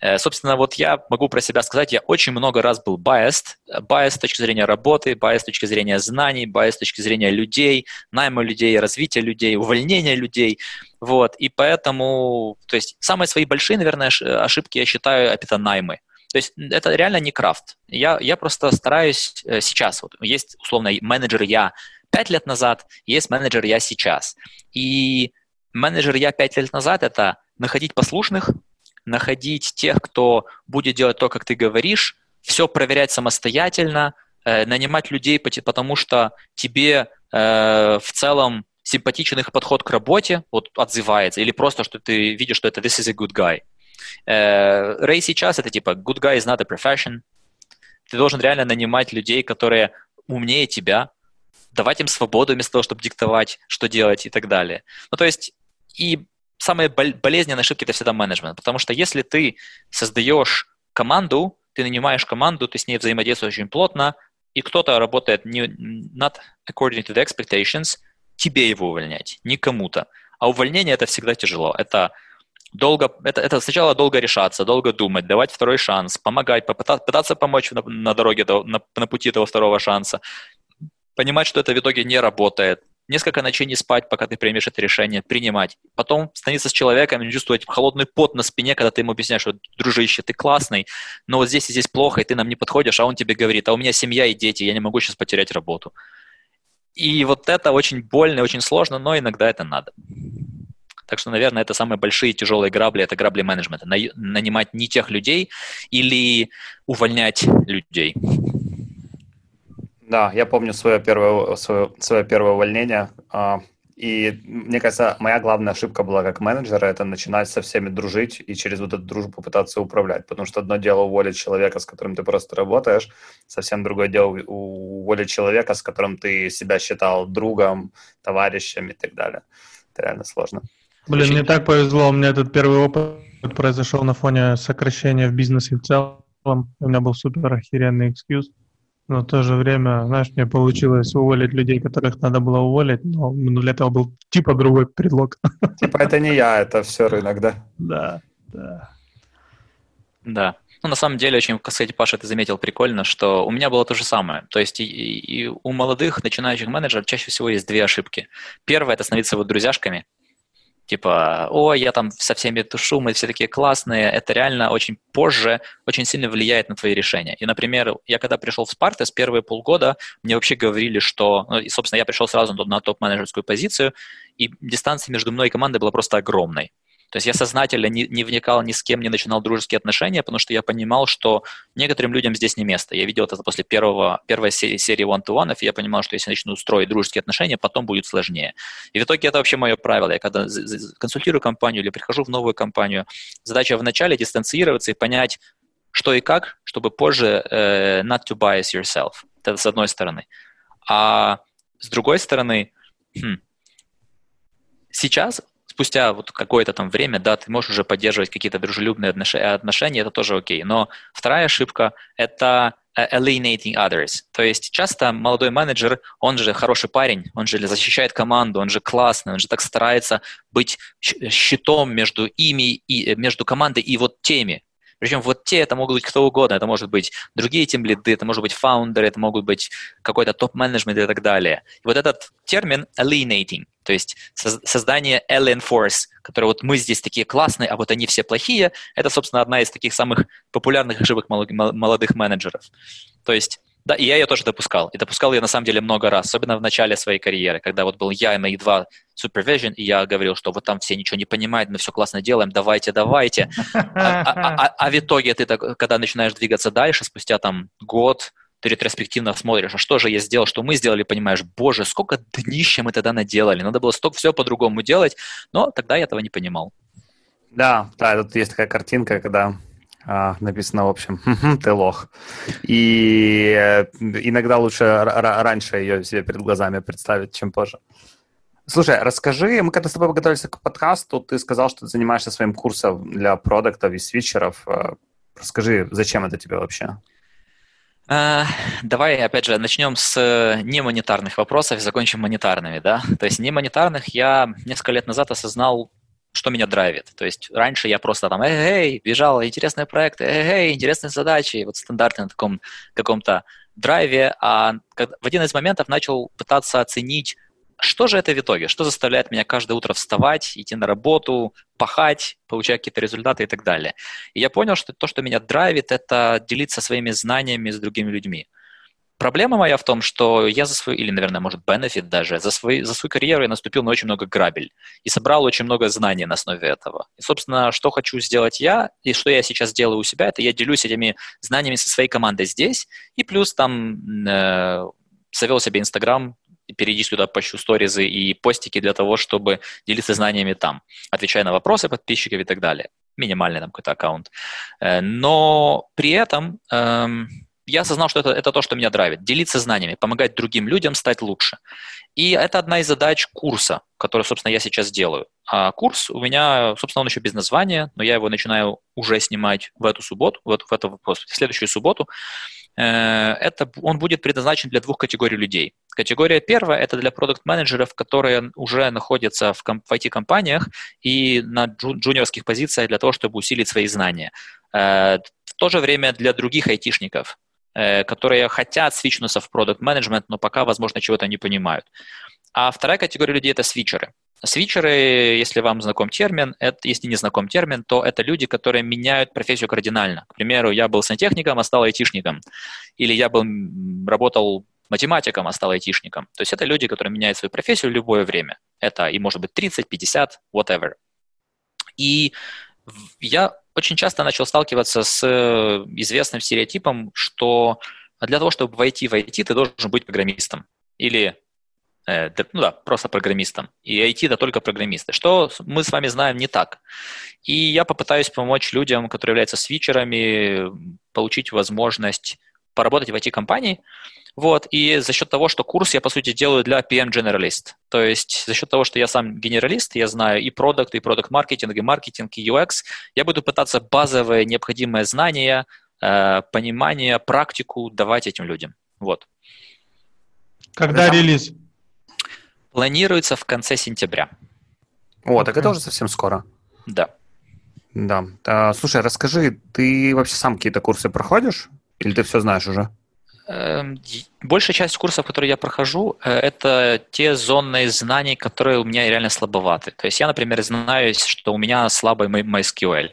Э, собственно, вот я могу про себя сказать, я очень много раз был biased. Biased с точки зрения работы, biased с точки зрения знаний, biased с точки зрения людей, найма людей, развития людей, увольнения людей. Вот, и поэтому, то есть самые свои большие, наверное, ошибки я считаю, это наймы. То есть это реально не крафт. Я, я просто стараюсь э, сейчас, вот есть условно менеджер я пять лет назад, есть менеджер я сейчас. И менеджер я пять лет назад – это находить послушных, находить тех, кто будет делать то, как ты говоришь, все проверять самостоятельно, э, нанимать людей, потому что тебе э, в целом симпатичен их подход к работе, вот отзывается, или просто, что ты видишь, что это this is a good guy. Э, Рэй сейчас это типа good guy is not a profession. Ты должен реально нанимать людей, которые умнее тебя, давать им свободу вместо того, чтобы диктовать, что делать и так далее. Ну, то есть, и самые болезненные ошибки – это всегда менеджмент, потому что если ты создаешь команду, ты нанимаешь команду, ты с ней взаимодействуешь очень плотно, и кто-то работает не, not according to the expectations, тебе его увольнять, не кому-то. А увольнение – это всегда тяжело. Это долго, это, это сначала долго решаться, долго думать, давать второй шанс, помогать, попытаться, пытаться помочь на, на дороге, до, на, на пути этого второго шанса, понимать, что это в итоге не работает, несколько ночей не спать, пока ты примешь это решение, принимать. Потом становиться с человеком и чувствовать холодный пот на спине, когда ты ему объясняешь, что, дружище, ты классный, но вот здесь и здесь плохо, и ты нам не подходишь, а он тебе говорит, а у меня семья и дети, я не могу сейчас потерять работу. И вот это очень больно, очень сложно, но иногда это надо. Так что, наверное, это самые большие тяжелые грабли, это грабли менеджмента. Нанимать не тех людей или увольнять людей. Да, я помню свое первое, свое, свое первое увольнение. А, и мне кажется, моя главная ошибка была как менеджера, это начинать со всеми дружить и через вот эту дружбу пытаться управлять. Потому что одно дело уволить человека, с которым ты просто работаешь, совсем другое дело уволить человека, с которым ты себя считал другом, товарищем и так далее. Это реально сложно. Блин, мне так повезло, у меня этот первый опыт произошел на фоне сокращения в бизнесе в целом. У меня был супер охеренный экскьюз. Но в то же время, знаешь, мне получилось уволить людей, которых надо было уволить, но для этого был типа другой предлог. Типа это не я, это все рынок, да? Да, да. Да. Ну, на самом деле, очень, кстати, Паша, ты заметил прикольно, что у меня было то же самое. То есть и, и у молодых начинающих менеджеров чаще всего есть две ошибки. Первая – это становиться вот друзьяшками, типа, о, я там со всеми тушу, мы все такие классные, это реально очень позже очень сильно влияет на твои решения. И, например, я когда пришел в Спартес первые полгода, мне вообще говорили, что, ну, и, собственно, я пришел сразу на топ-менеджерскую позицию, и дистанция между мной и командой была просто огромной. То есть я сознательно не, не вникал ни с кем, не начинал дружеские отношения, потому что я понимал, что некоторым людям здесь не место. Я видел это после первого, первой серии, серии one-to-one, и я понимал, что если начну строить дружеские отношения, потом будет сложнее. И в итоге это вообще мое правило. Я когда консультирую компанию или прихожу в новую компанию, задача вначале дистанцироваться и понять, что и как, чтобы позже uh, not to bias yourself. Это с одной стороны. А с другой стороны, хм, сейчас, спустя вот какое-то там время, да, ты можешь уже поддерживать какие-то дружелюбные отношения, это тоже окей. Но вторая ошибка — это э, alienating others. То есть часто молодой менеджер, он же хороший парень, он же защищает команду, он же классный, он же так старается быть щитом между ими и э, между командой и вот теми, причем вот те, это могут быть кто угодно, это может быть другие тем лиды, это может быть фаундеры, это могут быть какой-то топ-менеджмент и так далее. И вот этот термин alienating, то есть создание alien force, который вот мы здесь такие классные, а вот они все плохие, это, собственно, одна из таких самых популярных ошибок молодых менеджеров. То есть да, и я ее тоже допускал. И допускал ее на самом деле много раз, особенно в начале своей карьеры, когда вот был я и мои два supervision, и я говорил, что вот там все ничего не понимают, мы все классно делаем, давайте, давайте. А, а, а, а, а в итоге ты, так, когда начинаешь двигаться дальше, спустя там год, ты ретроспективно смотришь, а что же я сделал, что мы сделали, понимаешь, боже, сколько днища мы тогда наделали, надо было столько все по-другому делать, но тогда я этого не понимал. Да, да, тут есть такая картинка, когда написано, в общем, ты лох. И э, иногда лучше раньше ее себе перед глазами представить, чем позже. Слушай, расскажи, мы когда с тобой готовились к подкасту, ты сказал, что ты занимаешься своим курсом для продуктов и свитчеров. Э, расскажи, зачем это тебе вообще? Uh, давай, опять же, начнем с немонетарных вопросов и закончим монетарными, да? То есть немонетарных я несколько лет назад осознал что меня драйвит. То есть раньше я просто там, эй, эй, бежал, интересные проекты, эй, эй, интересные задачи, вот стандартно на таком каком-то драйве, а в один из моментов начал пытаться оценить, что же это в итоге, что заставляет меня каждое утро вставать, идти на работу, пахать, получать какие-то результаты и так далее. И я понял, что то, что меня драйвит, это делиться своими знаниями с другими людьми. Проблема моя в том, что я за свою, или, наверное, может, бенефит даже, за, свой, за свою карьеру я наступил на очень много грабель и собрал очень много знаний на основе этого. И, собственно, что хочу сделать я, и что я сейчас делаю у себя, это я делюсь этими знаниями со своей командой здесь, и плюс там э, завел себе Инстаграм, перейди сюда, пощу сторизы и постики для того, чтобы делиться знаниями там, отвечая на вопросы подписчиков и так далее. Минимальный там какой-то аккаунт. Э, но при этом эм, я осознал, что это, это то, что меня драйвит. Делиться знаниями, помогать другим людям стать лучше. И это одна из задач курса, который, собственно, я сейчас делаю. А курс у меня, собственно, он еще без названия, но я его начинаю уже снимать в эту субботу, в, эту, в, эту, в следующую субботу. Э, это, он будет предназначен для двух категорий людей. Категория первая – это для продукт-менеджеров, которые уже находятся в, в IT-компаниях и на джуниорских позициях для того, чтобы усилить свои знания. Э, в то же время для других айтишников, которые хотят свичнуться в продукт менеджмент но пока, возможно, чего-то не понимают. А вторая категория людей – это свитчеры. Свитчеры, если вам знаком термин, это, если не знаком термин, то это люди, которые меняют профессию кардинально. К примеру, я был сантехником, а стал айтишником. Или я был, работал математиком, а стал айтишником. То есть это люди, которые меняют свою профессию в любое время. Это и может быть 30, 50, whatever. И я очень часто начал сталкиваться с э, известным стереотипом, что для того, чтобы войти в IT, ты должен быть программистом. Или э, ну да, просто программистом. И IT это только программисты. Что мы с вами знаем не так. И я попытаюсь помочь людям, которые являются свитчерами, получить возможность поработать в IT-компании, вот, и за счет того, что курс я, по сути, делаю для PM Generalist. То есть за счет того, что я сам генералист, я знаю и продукт, и продукт маркетинг, и маркетинг, и UX, я буду пытаться базовые необходимые знания, э, понимание, практику давать этим людям. Вот. Когда это релиз? Планируется в конце сентября. О, так это уже совсем скоро. Да. Да. А, слушай, расскажи, ты вообще сам какие-то курсы проходишь? Или ты все знаешь уже? Эм, большая часть курсов, которые я прохожу, э, это те зоны знаний, которые у меня реально слабоваты. То есть я, например, знаю, что у меня слабый MySQL.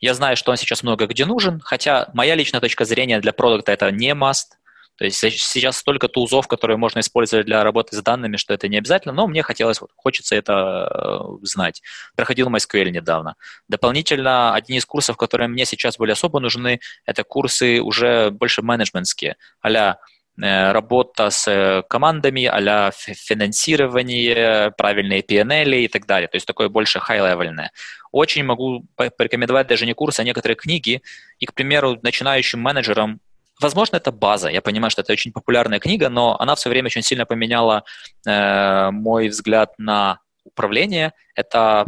Я знаю, что он сейчас много где нужен, хотя моя личная точка зрения для продукта это не must. То есть сейчас столько тулзов, которые можно использовать для работы с данными, что это не обязательно, но мне хотелось, хочется это э, знать. Проходил MySQL недавно. Дополнительно, один из курсов, которые мне сейчас были особо нужны, это курсы уже больше менеджментские, а работа с э, командами, а финансирование, правильные PNL и так далее. То есть такое больше high-level. Очень могу порекомендовать даже не курс, а некоторые книги. И, к примеру, начинающим менеджерам Возможно, это база. Я понимаю, что это очень популярная книга, но она в свое время очень сильно поменяла э, мой взгляд на управление. Это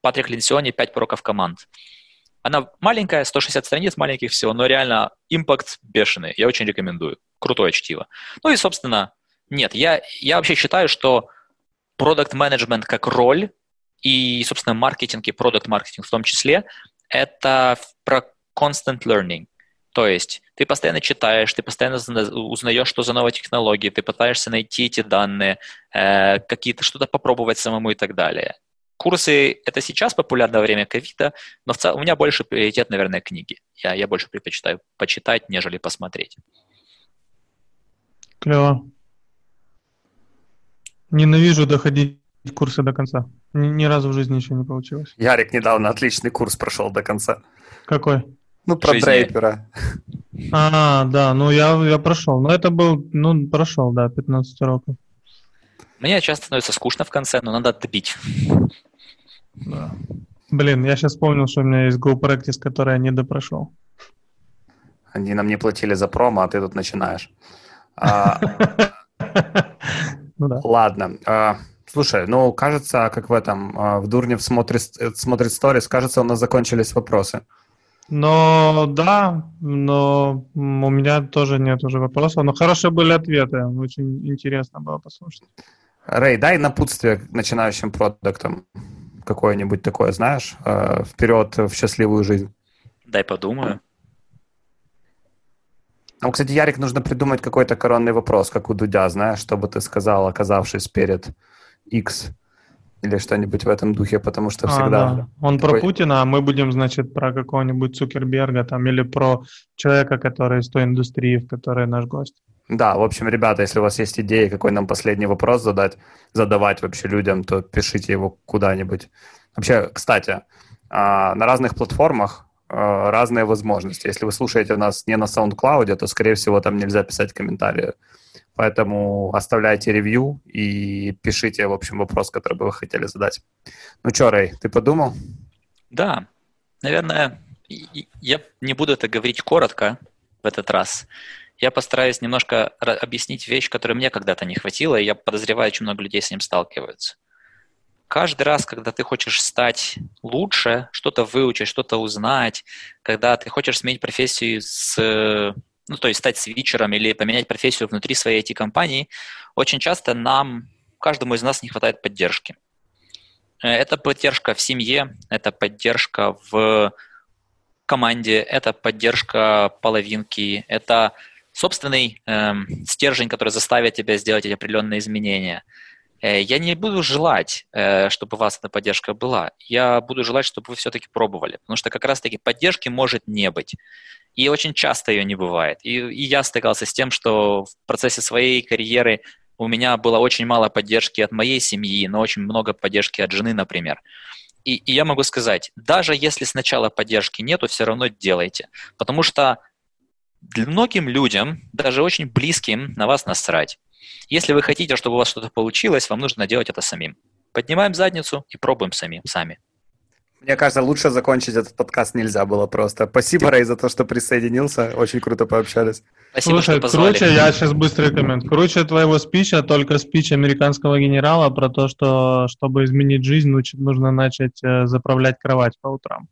Патрик Линсиони «Пять пороков команд». Она маленькая, 160 страниц маленьких всего, но реально импакт бешеный. Я очень рекомендую. Крутое чтиво. Ну и, собственно, нет, я, я вообще считаю, что продукт менеджмент как роль и, собственно, маркетинг и продукт маркетинг в том числе, это про constant learning. То есть ты постоянно читаешь, ты постоянно узнаешь, что за новые технологии, ты пытаешься найти эти данные, э, какие-то что-то попробовать самому и так далее. Курсы — это сейчас популярно во время ковида, но в целом у меня больше приоритет, наверное, книги. Я, я больше предпочитаю почитать, нежели посмотреть. Клево. Ненавижу доходить курсы до конца. Ни, ни разу в жизни еще не получилось. Ярик недавно отличный курс прошел до конца. Какой? Ну, про жизни. Дрейпера. А, да, ну я, я прошел. Но это был, ну, прошел, да, 15 уроков. Мне часто становится скучно в конце, но надо добить. Да. Блин, я сейчас вспомнил, что у меня есть Go Practice, который я не допрошел. Они нам не платили за промо, а ты тут начинаешь. А, ну, да. Ладно. А, слушай, ну, кажется, как в этом, а, в Дурнев смотрит, смотрит сторис, кажется, у нас закончились вопросы. Но да, но у меня тоже нет уже вопросов. Но хорошие были ответы. Очень интересно было послушать. Рэй, дай напутствие начинающим продуктам какое-нибудь такое, знаешь, э, вперед в счастливую жизнь. Дай подумаю. Ну, кстати, Ярик, нужно придумать какой-то коронный вопрос, как у Дудя, знаешь, чтобы ты сказал, оказавшись перед X или что-нибудь в этом духе, потому что всегда... А, да. Он такой... про Путина, а мы будем, значит, про какого-нибудь Цукерберга там или про человека, который из той индустрии, в которой наш гость. Да, в общем, ребята, если у вас есть идеи, какой нам последний вопрос задать, задавать вообще людям, то пишите его куда-нибудь. Вообще, кстати, а, на разных платформах а, разные возможности. Если вы слушаете нас не на SoundCloud, то, скорее всего, там нельзя писать комментарии. Поэтому оставляйте ревью и пишите, в общем, вопрос, который бы вы хотели задать. Ну что, Рэй, ты подумал? Да, наверное, я не буду это говорить коротко в этот раз я постараюсь немножко объяснить вещь, которой мне когда-то не хватило, и я подозреваю, очень много людей с ним сталкиваются. Каждый раз, когда ты хочешь стать лучше, что-то выучить, что-то узнать, когда ты хочешь сменить профессию с ну, то есть стать свитчером или поменять профессию внутри своей IT-компании, очень часто нам, каждому из нас не хватает поддержки. Э, это поддержка в семье, это поддержка в команде, это поддержка половинки, это собственный эм, стержень, который заставит тебя сделать эти определенные изменения. Э, я не буду желать, э, чтобы у вас эта поддержка была. Я буду желать, чтобы вы все-таки пробовали. Потому что как раз-таки поддержки может не быть. И очень часто ее не бывает. И, и я стыкался с тем, что в процессе своей карьеры у меня было очень мало поддержки от моей семьи, но очень много поддержки от жены, например. И, и я могу сказать, даже если сначала поддержки нету, все равно делайте. Потому что для многим людям, даже очень близким, на вас насрать. Если вы хотите, чтобы у вас что-то получилось, вам нужно делать это самим. Поднимаем задницу и пробуем сами. сами. Мне кажется, лучше закончить этот подкаст нельзя было просто. Спасибо, Рэй, за то, что присоединился. Очень круто пообщались. Спасибо, Слушай, что позвали. круче, я сейчас быстрый коммент. Круче твоего спича, только спич американского генерала про то, что чтобы изменить жизнь, нужно начать э, заправлять кровать по утрам.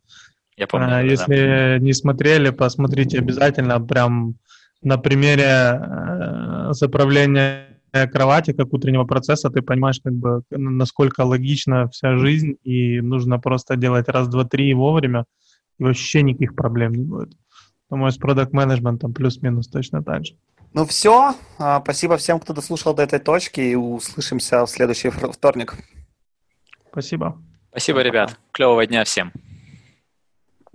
Я помню. А, если да. не смотрели, посмотрите обязательно. Прям на примере э, заправления кровати как утреннего процесса ты понимаешь, как бы, насколько логична вся жизнь, и нужно просто делать раз, два, три и вовремя, и вообще никаких проблем не будет. Думаю, с продакт-менеджментом плюс-минус точно так же. Ну все, а, спасибо всем, кто дослушал до этой точки, и услышимся в следующий вторник. Спасибо. Спасибо, ребят. Клевого дня всем.